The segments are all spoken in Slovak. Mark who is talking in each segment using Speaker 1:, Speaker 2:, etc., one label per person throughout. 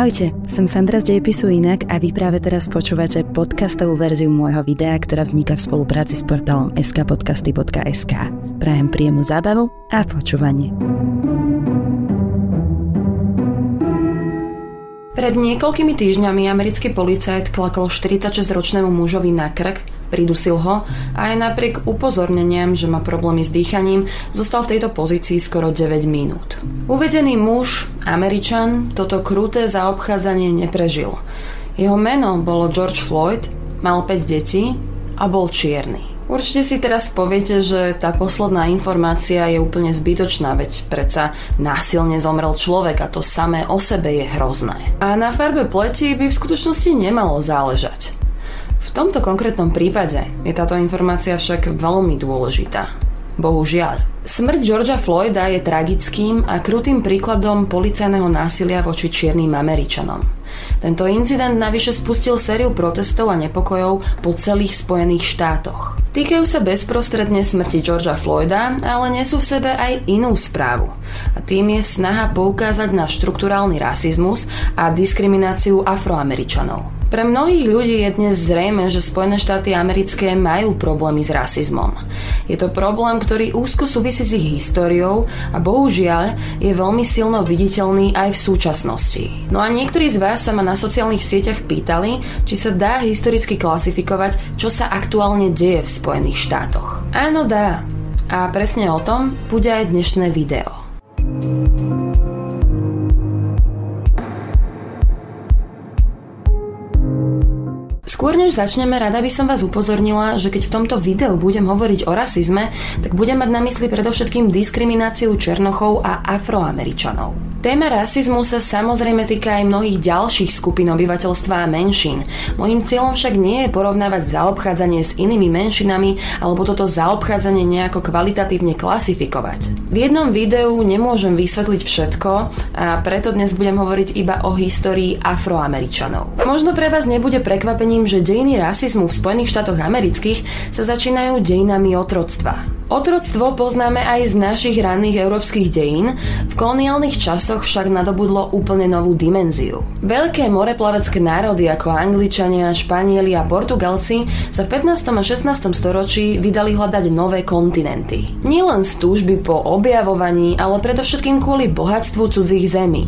Speaker 1: Ahojte, som Sandra z Dejepisu Inak a vy práve teraz počúvate podcastovú verziu môjho videa, ktorá vzniká v spolupráci s portálom skpodcasty.sk. Prajem príjemnú zábavu a počúvanie. Pred niekoľkými týždňami americký policajt klakol 46-ročnému mužovi na krk, pridusil ho a aj napriek upozorneniam, že má problémy s dýchaním, zostal v tejto pozícii skoro 9 minút. Uvedený muž, Američan, toto kruté zaobchádzanie neprežil. Jeho meno bolo George Floyd, mal 5 detí a bol čierny. Určite si teraz poviete, že tá posledná informácia je úplne zbytočná, veď predsa násilne zomrel človek a to samé o sebe je hrozné. A na farbe pleti by v skutočnosti nemalo záležať. V tomto konkrétnom prípade je táto informácia však veľmi dôležitá. Bohužiaľ. Smrť Georgia Floyda je tragickým a krutým príkladom policajného násilia voči čiernym Američanom. Tento incident navyše spustil sériu protestov a nepokojov po celých Spojených štátoch. Týkajú sa bezprostredne smrti Georgia Floyda, ale nesú v sebe aj inú správu. A tým je snaha poukázať na štrukturálny rasizmus a diskrimináciu afroameričanov. Pre mnohých ľudí je dnes zrejme, že Spojené štáty americké majú problémy s rasizmom. Je to problém, ktorý úzko súvisí s ich históriou a bohužiaľ je veľmi silno viditeľný aj v súčasnosti. No a niektorí z vás sa ma na sociálnych sieťach pýtali, či sa dá historicky klasifikovať, čo sa aktuálne deje v Spojených štátoch. Áno, dá. A presne o tom bude aj dnešné video. Skôr než začneme, rada by som vás upozornila, že keď v tomto videu budem hovoriť o rasizme, tak budem mať na mysli predovšetkým diskrimináciu Černochov a Afroameričanov. Téma rasizmu sa samozrejme týka aj mnohých ďalších skupín obyvateľstva a menšín. Mojím cieľom však nie je porovnávať zaobchádzanie s inými menšinami alebo toto zaobchádzanie nejako kvalitatívne klasifikovať. V jednom videu nemôžem vysvetliť všetko a preto dnes budem hovoriť iba o histórii afroameričanov. Možno pre vás nebude prekvapením, že dejiny rasizmu v Spojených štátoch amerických sa začínajú dejinami otroctva. Otroctvo poznáme aj z našich ranných európskych dejín, v koloniálnych časoch však nadobudlo úplne novú dimenziu. Veľké moreplavecké národy ako Angličania, Španieli a Portugalci sa v 15. a 16. storočí vydali hľadať nové kontinenty. Nielen z túžby po objavovaní, ale predovšetkým kvôli bohatstvu cudzích zemí.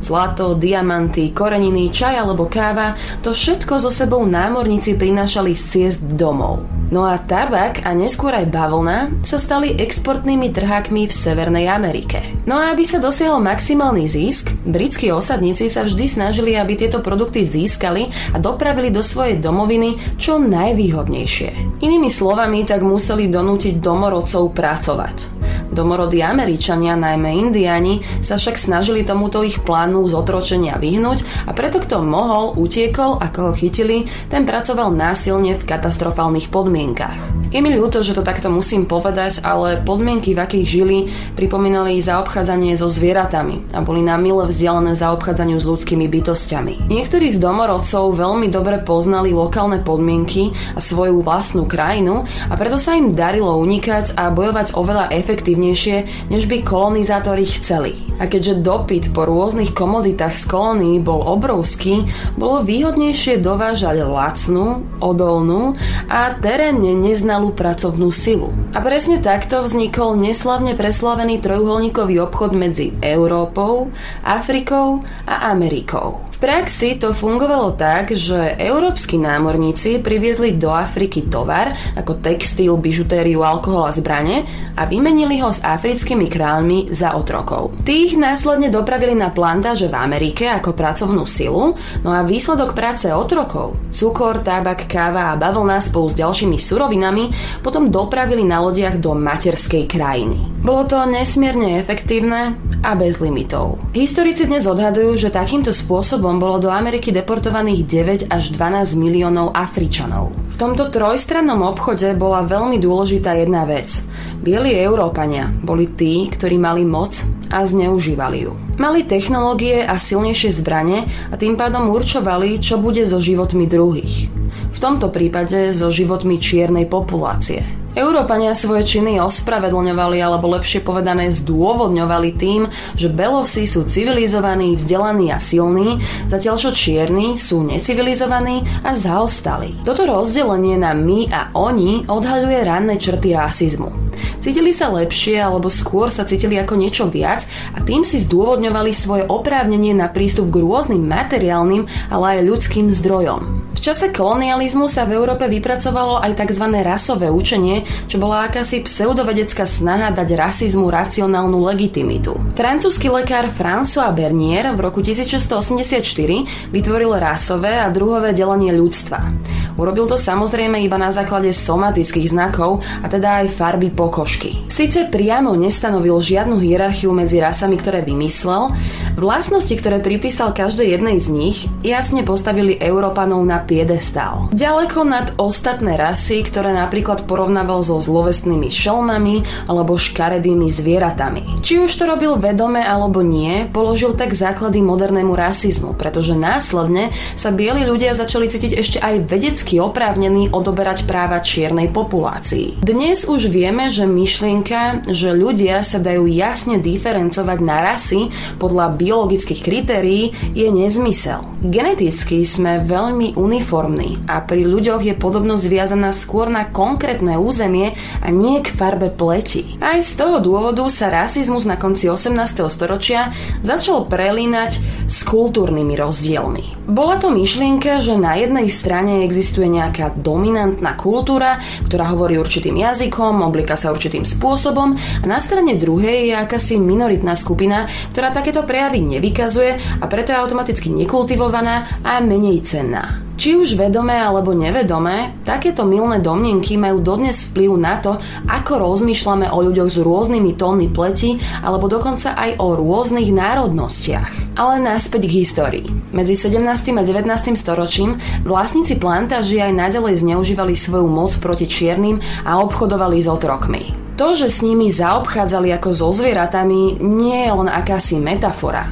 Speaker 1: Zlato, diamanty, koreniny, čaj alebo káva, to všetko so sebou námorníci prinášali z ciest domov. No a tabak a neskôr aj bavlna sa stali exportnými trhákmi v Severnej Amerike. No a aby sa dosiahol maximálny zisk, britskí osadníci sa vždy snažili, aby tieto produkty získali a dopravili do svojej domoviny čo najvýhodnejšie. Inými slovami tak museli donútiť domorodcov pracovať. Domorodí Američania, najmä Indiani, sa však snažili tomuto ich plánu z otročenia vyhnúť a preto kto mohol, utiekol, ako ho chytili, ten pracoval násilne v katastrofálnych podmienkach. Je mi ľúto, že to takto musím povedať, ale podmienky, v akých žili, pripomínali zaobchádzanie so zvieratami a boli na mile vzdialené zaobchádzaniu s ľudskými bytostiami. Niektorí z domorodcov veľmi dobre poznali lokálne podmienky a svoju vlastnú krajinu a preto sa im darilo unikať a bojovať oveľa efektívne efektívnejšie, než by kolonizátori chceli. A keďže dopyt po rôznych komoditách z kolónií bol obrovský, bolo výhodnejšie dovážať lacnú, odolnú a terénne neznalú pracovnú silu. A presne takto vznikol neslavne preslavený trojuholníkový obchod medzi Európou, Afrikou a Amerikou. Praxi to fungovalo tak, že európsky námorníci priviezli do Afriky tovar ako textil, bižutériu, alkohol a zbrane a vymenili ho s africkými kráľmi za otrokov. Tých následne dopravili na plantáže v Amerike ako pracovnú silu, no a výsledok práce otrokov, cukor, tabak, káva a bavlna spolu s ďalšími surovinami potom dopravili na lodiach do materskej krajiny. Bolo to nesmierne efektívne a bez limitov. Historici dnes odhadujú, že takýmto spôsobom bolo do Ameriky deportovaných 9 až 12 miliónov Afričanov. V tomto trojstrannom obchode bola veľmi dôležitá jedna vec. Bieli Európania boli tí, ktorí mali moc a zneužívali ju. Mali technológie a silnejšie zbranie a tým pádom určovali, čo bude so životmi druhých. V tomto prípade so životmi čiernej populácie. Európania svoje činy ospravedlňovali alebo lepšie povedané zdôvodňovali tým, že belosi sú civilizovaní, vzdelaní a silní, zatiaľ čo čierni sú necivilizovaní a zaostali. Toto rozdelenie na my a oni odhaľuje ranné črty rasizmu. Cítili sa lepšie alebo skôr sa cítili ako niečo viac a tým si zdôvodňovali svoje oprávnenie na prístup k rôznym materiálnym, ale aj ľudským zdrojom. V čase kolonializmu sa v Európe vypracovalo aj tzv. rasové učenie, čo bola akási pseudovedecká snaha dať rasizmu racionálnu legitimitu. Francúzsky lekár François Bernier v roku 1684 vytvoril rasové a druhové delenie ľudstva. Urobil to samozrejme iba na základe somatických znakov, a teda aj farby pokožky. Sice priamo nestanovil žiadnu hierarchiu medzi rasami, ktoré vymyslel, vlastnosti, ktoré pripísal každej jednej z nich, jasne postavili Európanov na piedestál. Ďaleko nad ostatné rasy, ktoré napríklad porovnával so zlovestnými šelmami alebo škaredými zvieratami. Či už to robil vedome alebo nie, položil tak základy modernému rasizmu, pretože následne sa bieli ľudia začali cítiť ešte aj vedecky oprávnení odoberať práva čiernej populácii. Dnes už vieme, že myšlienka, že ľudia sa dajú jasne diferencovať na rasy podľa biologických kritérií je nezmysel. Geneticky sme veľmi univerzálni uniformný a pri ľuďoch je podobnosť viazaná skôr na konkrétne územie a nie k farbe pleti. Aj z toho dôvodu sa rasizmus na konci 18. storočia začal prelínať s kultúrnymi rozdielmi. Bola to myšlienka, že na jednej strane existuje nejaká dominantná kultúra, ktorá hovorí určitým jazykom, oblika sa určitým spôsobom a na strane druhej je akási minoritná skupina, ktorá takéto prejavy nevykazuje a preto je automaticky nekultivovaná a menej cenná. Či už vedome alebo nevedome, takéto milné domnenky majú dodnes vplyv na to, ako rozmýšľame o ľuďoch s rôznymi tónmi pleti alebo dokonca aj o rôznych národnostiach. Ale naspäť k histórii. Medzi 17. a 19. storočím vlastníci plantáži aj nadalej zneužívali svoju moc proti čiernym a obchodovali s otrokmi. To, že s nimi zaobchádzali ako so zvieratami, nie je len akási metafora.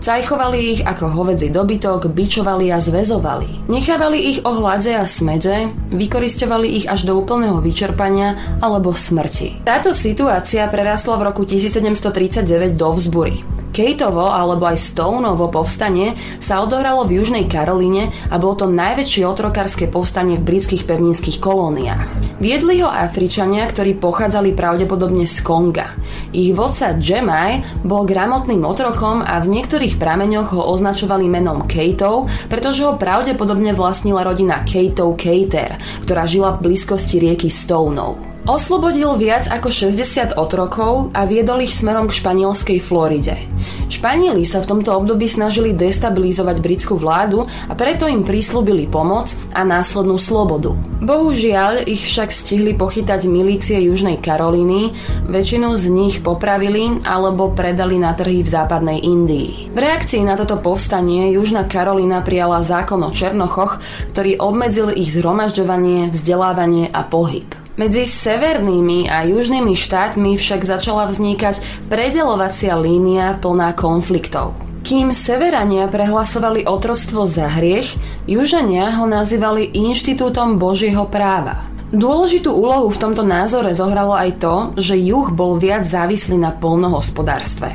Speaker 1: Cajchovali ich ako hovedzí dobytok, bičovali a zväzovali. Nechávali ich o hladze a smedze, vykoristovali ich až do úplného vyčerpania alebo smrti. Táto situácia prerastla v roku 1739 do vzbury. Kateovo alebo aj Stoneovo povstanie sa odohralo v Južnej Karolíne a bolo to najväčšie otrokárske povstanie v britských pevninských kolóniách. Viedli ho Afričania, ktorí pochádzali pravdepodobne z Konga. Ich vodca Jemai bol gramotným otrokom a v niektorých prameňoch ho označovali menom Kateov, pretože ho pravdepodobne vlastnila rodina Kateov Kater, ktorá žila v blízkosti rieky Stoneov. Oslobodil viac ako 60 otrokov a viedol ich smerom k španielskej Floride. Španieli sa v tomto období snažili destabilizovať britskú vládu a preto im prislúbili pomoc a následnú slobodu. Bohužiaľ ich však stihli pochytať milície Južnej Karolíny, väčšinu z nich popravili alebo predali na trhy v západnej Indii. V reakcii na toto povstanie Južná Karolína prijala zákon o Černochoch, ktorý obmedzil ich zhromažďovanie, vzdelávanie a pohyb. Medzi severnými a južnými štátmi však začala vznikať predelovacia línia plná konfliktov. Kým severania prehlasovali otroctvo za hriech, južania ho nazývali Inštitútom Božieho práva. Dôležitú úlohu v tomto názore zohralo aj to, že juh bol viac závislý na polnohospodárstve.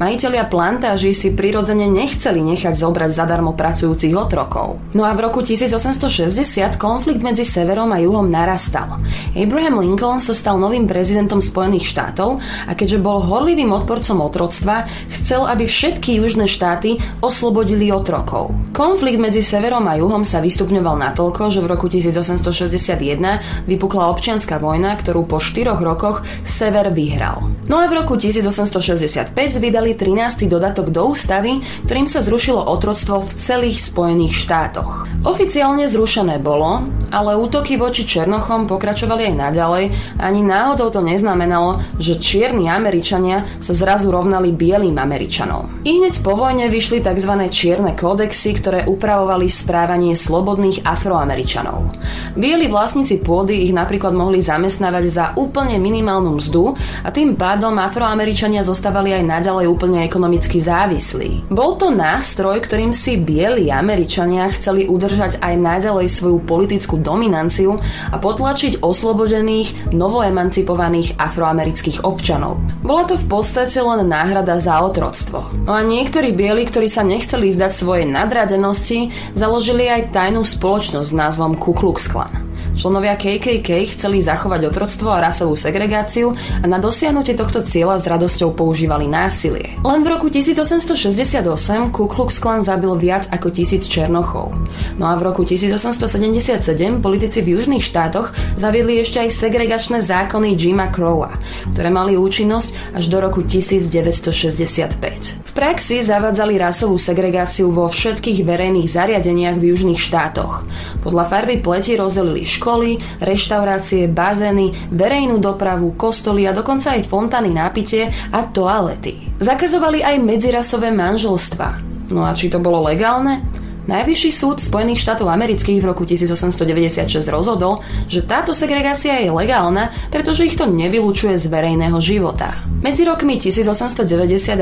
Speaker 1: Majiteľia plantáží si prirodzene nechceli nechať zobrať zadarmo pracujúcich otrokov. No a v roku 1860 konflikt medzi severom a juhom narastal. Abraham Lincoln sa stal novým prezidentom Spojených štátov a keďže bol horlivým odporcom otroctva, chcel, aby všetky južné štáty oslobodili otrokov. Konflikt medzi severom a juhom sa vystupňoval natoľko, že v roku 1861 vypukla občianská vojna, ktorú po 4 rokoch Sever vyhral. No a v roku 1865 vydali 13. dodatok do ústavy, ktorým sa zrušilo otroctvo v celých Spojených štátoch. Oficiálne zrušené bolo, ale útoky voči Černochom pokračovali aj naďalej ani náhodou to neznamenalo, že čierni Američania sa zrazu rovnali bielým Američanom. I hneď po vojne vyšli tzv. čierne kódexy, ktoré upravovali správanie slobodných afroameričanov. Bieli vlastníci pôdy pôdy ich napríklad mohli zamestnávať za úplne minimálnu mzdu a tým pádom afroameričania zostávali aj naďalej úplne ekonomicky závislí. Bol to nástroj, ktorým si bieli Američania chceli udržať aj naďalej svoju politickú dominanciu a potlačiť oslobodených, novoemancipovaných afroamerických občanov. Bola to v podstate len náhrada za otroctvo. No a niektorí bieli, ktorí sa nechceli vzdať svojej nadradenosti, založili aj tajnú spoločnosť s názvom Ku Klux Klan. Členovia KKK chceli zachovať otroctvo a rasovú segregáciu a na dosiahnutie tohto cieľa s radosťou používali násilie. Len v roku 1868 Ku Klux Klan zabil viac ako tisíc černochov. No a v roku 1877 politici v južných štátoch zaviedli ešte aj segregačné zákony Jima Crowa, ktoré mali účinnosť až do roku 1965. Praxi zavádzali rasovú segregáciu vo všetkých verejných zariadeniach v južných štátoch. Podľa farby pleti rozdelili školy, reštaurácie, bazény, verejnú dopravu, kostoly a dokonca aj fontány nápitie a toalety. Zakazovali aj medzirasové manželstva. No a či to bolo legálne? Najvyšší súd Spojených štátov amerických v roku 1896 rozhodol, že táto segregácia je legálna, pretože ich to nevylučuje z verejného života. Medzi rokmi 1890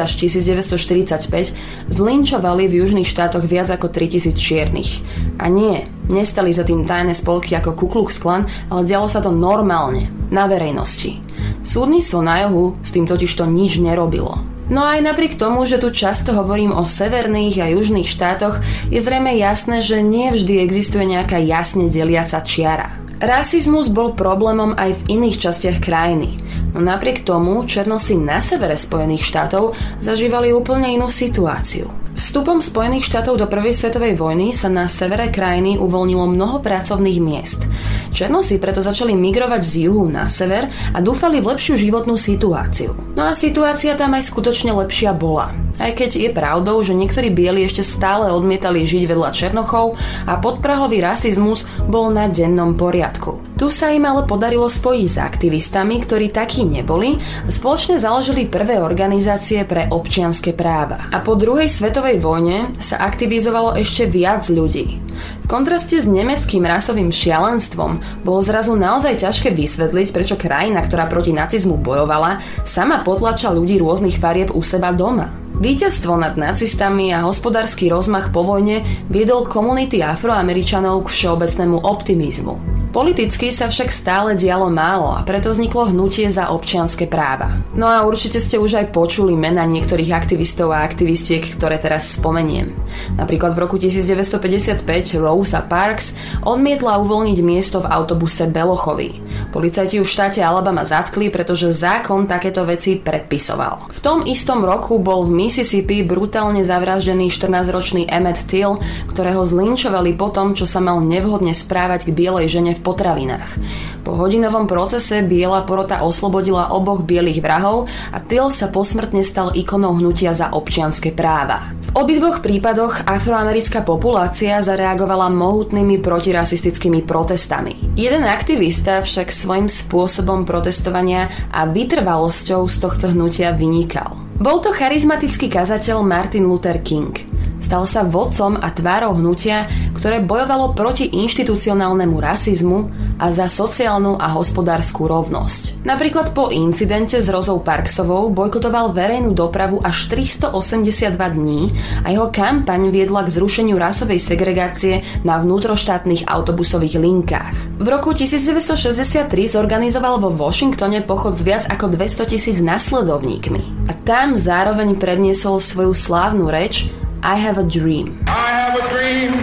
Speaker 1: až 1945 zlinčovali v južných štátoch viac ako 3000 čiernych. A nie, nestali za tým tajné spolky ako Ku Klux Klan, ale dialo sa to normálne, na verejnosti. Súdnictvo na juhu s tým totiž to nič nerobilo. No aj napriek tomu, že tu často hovorím o severných a južných štátoch, je zrejme jasné, že nie vždy existuje nejaká jasne deliaca čiara. Rasizmus bol problémom aj v iných častiach krajiny. No napriek tomu černosi na severe Spojených štátov zažívali úplne inú situáciu. Vstupom Spojených štátov do Prvej svetovej vojny sa na severe krajiny uvoľnilo mnoho pracovných miest. Černosi preto začali migrovať z juhu na sever a dúfali v lepšiu životnú situáciu. No a situácia tam aj skutočne lepšia bola. Aj keď je pravdou, že niektorí bieli ešte stále odmietali žiť vedľa Černochov a podprahový rasizmus bol na dennom poriadku. Tu sa im ale podarilo spojiť s aktivistami, ktorí takí neboli a spoločne založili prvé organizácie pre občianske práva. A po druhej svetovej vojne sa aktivizovalo ešte viac ľudí. V kontraste s nemeckým rasovým šialenstvom bolo zrazu naozaj ťažké vysvetliť, prečo krajina, ktorá proti nacizmu bojovala, sama potlača ľudí rôznych farieb u seba doma. Víťazstvo nad nacistami a hospodársky rozmach po vojne viedol komunity afroameričanov k všeobecnému optimizmu. Politicky sa však stále dialo málo a preto vzniklo hnutie za občianske práva. No a určite ste už aj počuli mena niektorých aktivistov a aktivistiek, ktoré teraz spomeniem. Napríklad v roku 1955 Rosa Parks odmietla uvoľniť miesto v autobuse Belochovi. Policajti ju v štáte Alabama zatkli, pretože zákon takéto veci predpisoval. V tom istom roku bol v Mississippi brutálne zavraždený 14-ročný Emmett Till, ktorého zlinčovali po tom, čo sa mal nevhodne správať k bielej žene v potravinách. Po hodinovom procese biela porota oslobodila oboch bielých vrahov a Till sa posmrtne stal ikonou hnutia za občianske práva. V obidvoch prípadoch afroamerická populácia zareagovala mohutnými protirasistickými protestami. Jeden aktivista však svojím spôsobom protestovania a vytrvalosťou z tohto hnutia vynikal. Bol to charizmatický kazateľ Martin Luther King. Stal sa vodcom a tvárou hnutia, ktoré bojovalo proti inštitucionálnemu rasizmu a za sociálnu a hospodárskú rovnosť. Napríklad po incidente s Rozou Parksovou bojkotoval verejnú dopravu až 382 dní a jeho kampaň viedla k zrušeniu rasovej segregácie na vnútroštátnych autobusových linkách. V roku 1963 zorganizoval vo Washingtone pochod s viac ako 200 tisíc nasledovníkmi. A tam zároveň predniesol svoju slávnu reč I have a dream. I have a dream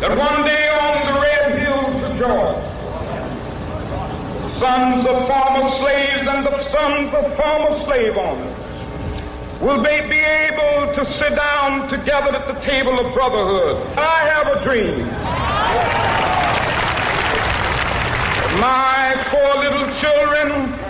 Speaker 1: that one day on the red hills of Georgia, sons of former slaves and the sons of former slave owners will they be able to sit down together at the table of brotherhood. I have a dream. My four little children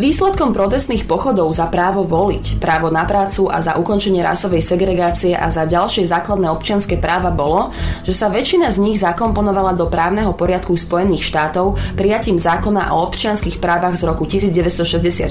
Speaker 1: Výsledkom protestných pochodov za právo voliť, právo na prácu a za ukončenie rasovej segregácie a za ďalšie základné občianske práva bolo, že sa väčšina z nich zakomponovala do právneho poriadku Spojených štátov prijatím zákona o občianských právach z roku 1964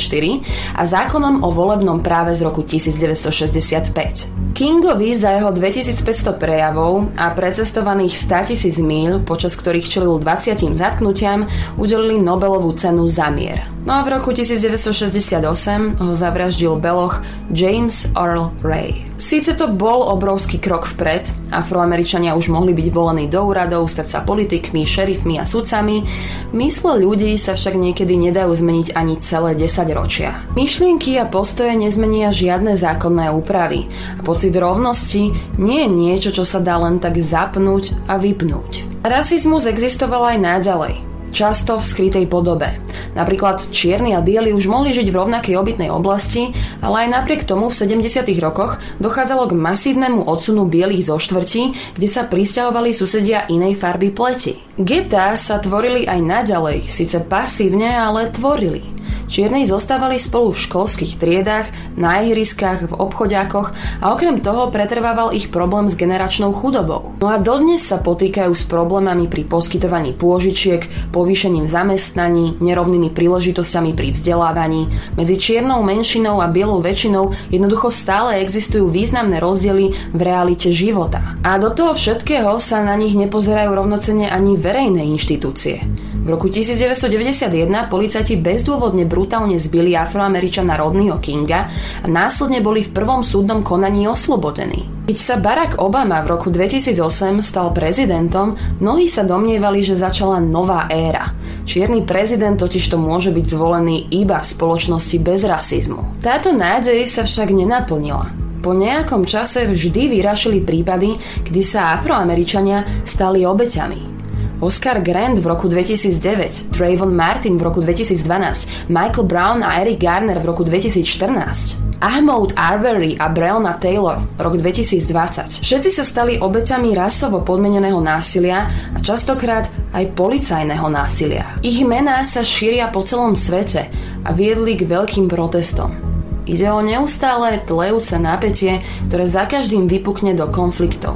Speaker 1: a zákonom o volebnom práve z roku 1965. Kingovi za jeho 2500 prejavov a precestovaných 100 tisíc míl, počas ktorých čelil 20 zatknutiam, udelili Nobelovú cenu za mier. No a v roku 1968 ho zavraždil beloch James Earl Ray. Síce to bol obrovský krok vpred, afroameričania už mohli byť volení do úradov, stať sa politikmi, šerifmi a sudcami, mysle ľudí sa však niekedy nedajú zmeniť ani celé 10 ročia. Myšlienky a postoje nezmenia žiadne zákonné úpravy a pocit rovnosti nie je niečo, čo sa dá len tak zapnúť a vypnúť. Rasizmus existoval aj naďalej často v skrytej podobe. Napríklad čierni a bieli už mohli žiť v rovnakej obytnej oblasti, ale aj napriek tomu v 70. rokoch dochádzalo k masívnemu odsunu bielých zo štvrtí, kde sa pristahovali susedia inej farby pleti. Geta sa tvorili aj naďalej, síce pasívne, ale tvorili. Čiernej zostávali spolu v školských triedách, na ihriskách, v obchodiakoch a okrem toho pretrvával ich problém s generačnou chudobou. No a dodnes sa potýkajú s problémami pri poskytovaní pôžičiek, povýšením zamestnaní, nerovnými príležitosťami pri vzdelávaní. Medzi čiernou menšinou a bielou väčšinou jednoducho stále existujú významné rozdiely v realite života. A do toho všetkého sa na nich nepozerajú rovnocene ani verejné inštitúcie. V roku 1991 policajti bezdôvodne brutálne zbili afroameričana Rodneyho Kinga a následne boli v prvom súdnom konaní oslobodení. Keď sa Barack Obama v roku 2008 stal prezidentom, mnohí sa domnievali, že začala nová éra. Čierny prezident totiž to môže byť zvolený iba v spoločnosti bez rasizmu. Táto nádej sa však nenaplnila. Po nejakom čase vždy vyrašili prípady, kdy sa afroameričania stali obeťami. Oscar Grant v roku 2009, Trayvon Martin v roku 2012, Michael Brown a Eric Garner v roku 2014. Ahmaud Arbery a Breonna Taylor, rok 2020. Všetci sa stali obeťami rasovo podmeneného násilia a častokrát aj policajného násilia. Ich mená sa šíria po celom svete a viedli k veľkým protestom. Ide o neustále tlejúce napätie, ktoré za každým vypukne do konfliktov.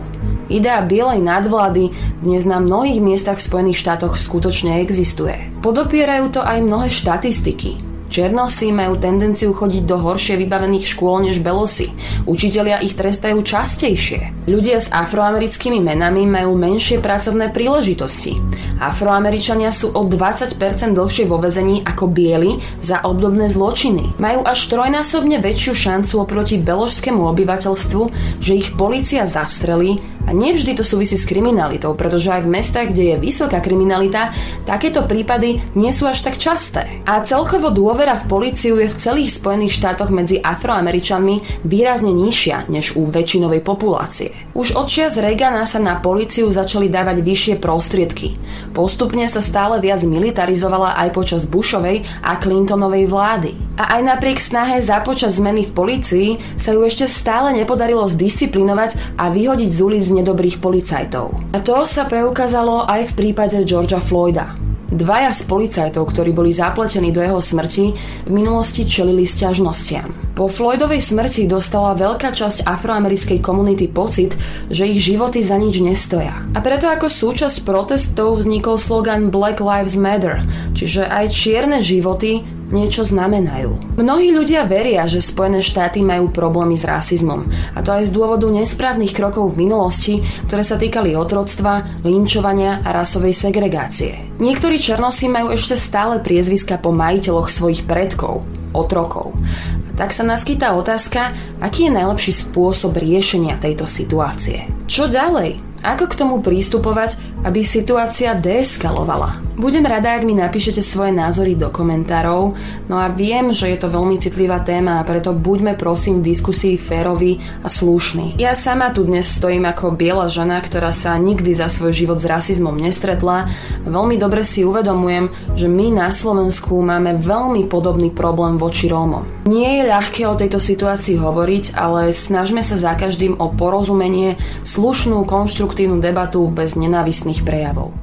Speaker 1: Idea bielej nadvlády dnes na mnohých miestach v Spojených štátoch skutočne existuje. Podopierajú to aj mnohé štatistiky. Černosy majú tendenciu chodiť do horšie vybavených škôl než belosy. Učitelia ich trestajú častejšie. Ľudia s afroamerickými menami majú menšie pracovné príležitosti. Afroameričania sú o 20% dlhšie vo vezení ako bieli za obdobné zločiny. Majú až trojnásobne väčšiu šancu oproti beložskému obyvateľstvu, že ich policia zastrelí a nevždy to súvisí s kriminalitou, pretože aj v mestách, kde je vysoká kriminalita, takéto prípady nie sú až tak časté. A celkovo dôvera v políciu je v celých Spojených štátoch medzi afroameričanmi výrazne nižšia než u väčšinovej populácie. Už od čias Reagana sa na políciu začali dávať vyššie prostriedky. Postupne sa stále viac militarizovala aj počas Bushovej a Clintonovej vlády. A aj napriek snahe započať zmeny v polícii sa ju ešte stále nepodarilo zdisciplinovať a vyhodiť z ulic nedobrých policajtov. A to sa preukázalo aj v prípade Georgia Floyda. Dvaja z policajtov, ktorí boli zapletení do jeho smrti, v minulosti čelili sťažnostiam. Po Floydovej smrti dostala veľká časť afroamerickej komunity pocit, že ich životy za nič nestoja. A preto ako súčasť protestov vznikol slogan Black Lives Matter, čiže aj čierne životy niečo znamenajú. Mnohí ľudia veria, že Spojené štáty majú problémy s rasizmom. A to aj z dôvodu nesprávnych krokov v minulosti, ktoré sa týkali otroctva, linčovania a rasovej segregácie. Niektorí černosi majú ešte stále priezviska po majiteľoch svojich predkov, otrokov. A tak sa naskytá otázka, aký je najlepší spôsob riešenia tejto situácie. Čo ďalej? Ako k tomu prístupovať, aby situácia deeskalovala? Budem rada, ak mi napíšete svoje názory do komentárov, no a viem, že je to veľmi citlivá téma a preto buďme prosím v diskusii férovi a slušný. Ja sama tu dnes stojím ako biela žena, ktorá sa nikdy za svoj život s rasizmom nestretla a veľmi dobre si uvedomujem, že my na Slovensku máme veľmi podobný problém voči Rómom. Nie je ľahké o tejto situácii hovoriť, ale snažme sa za každým o porozumenie, slušnú, konštruktívnu debatu bez nenávistných prejavov.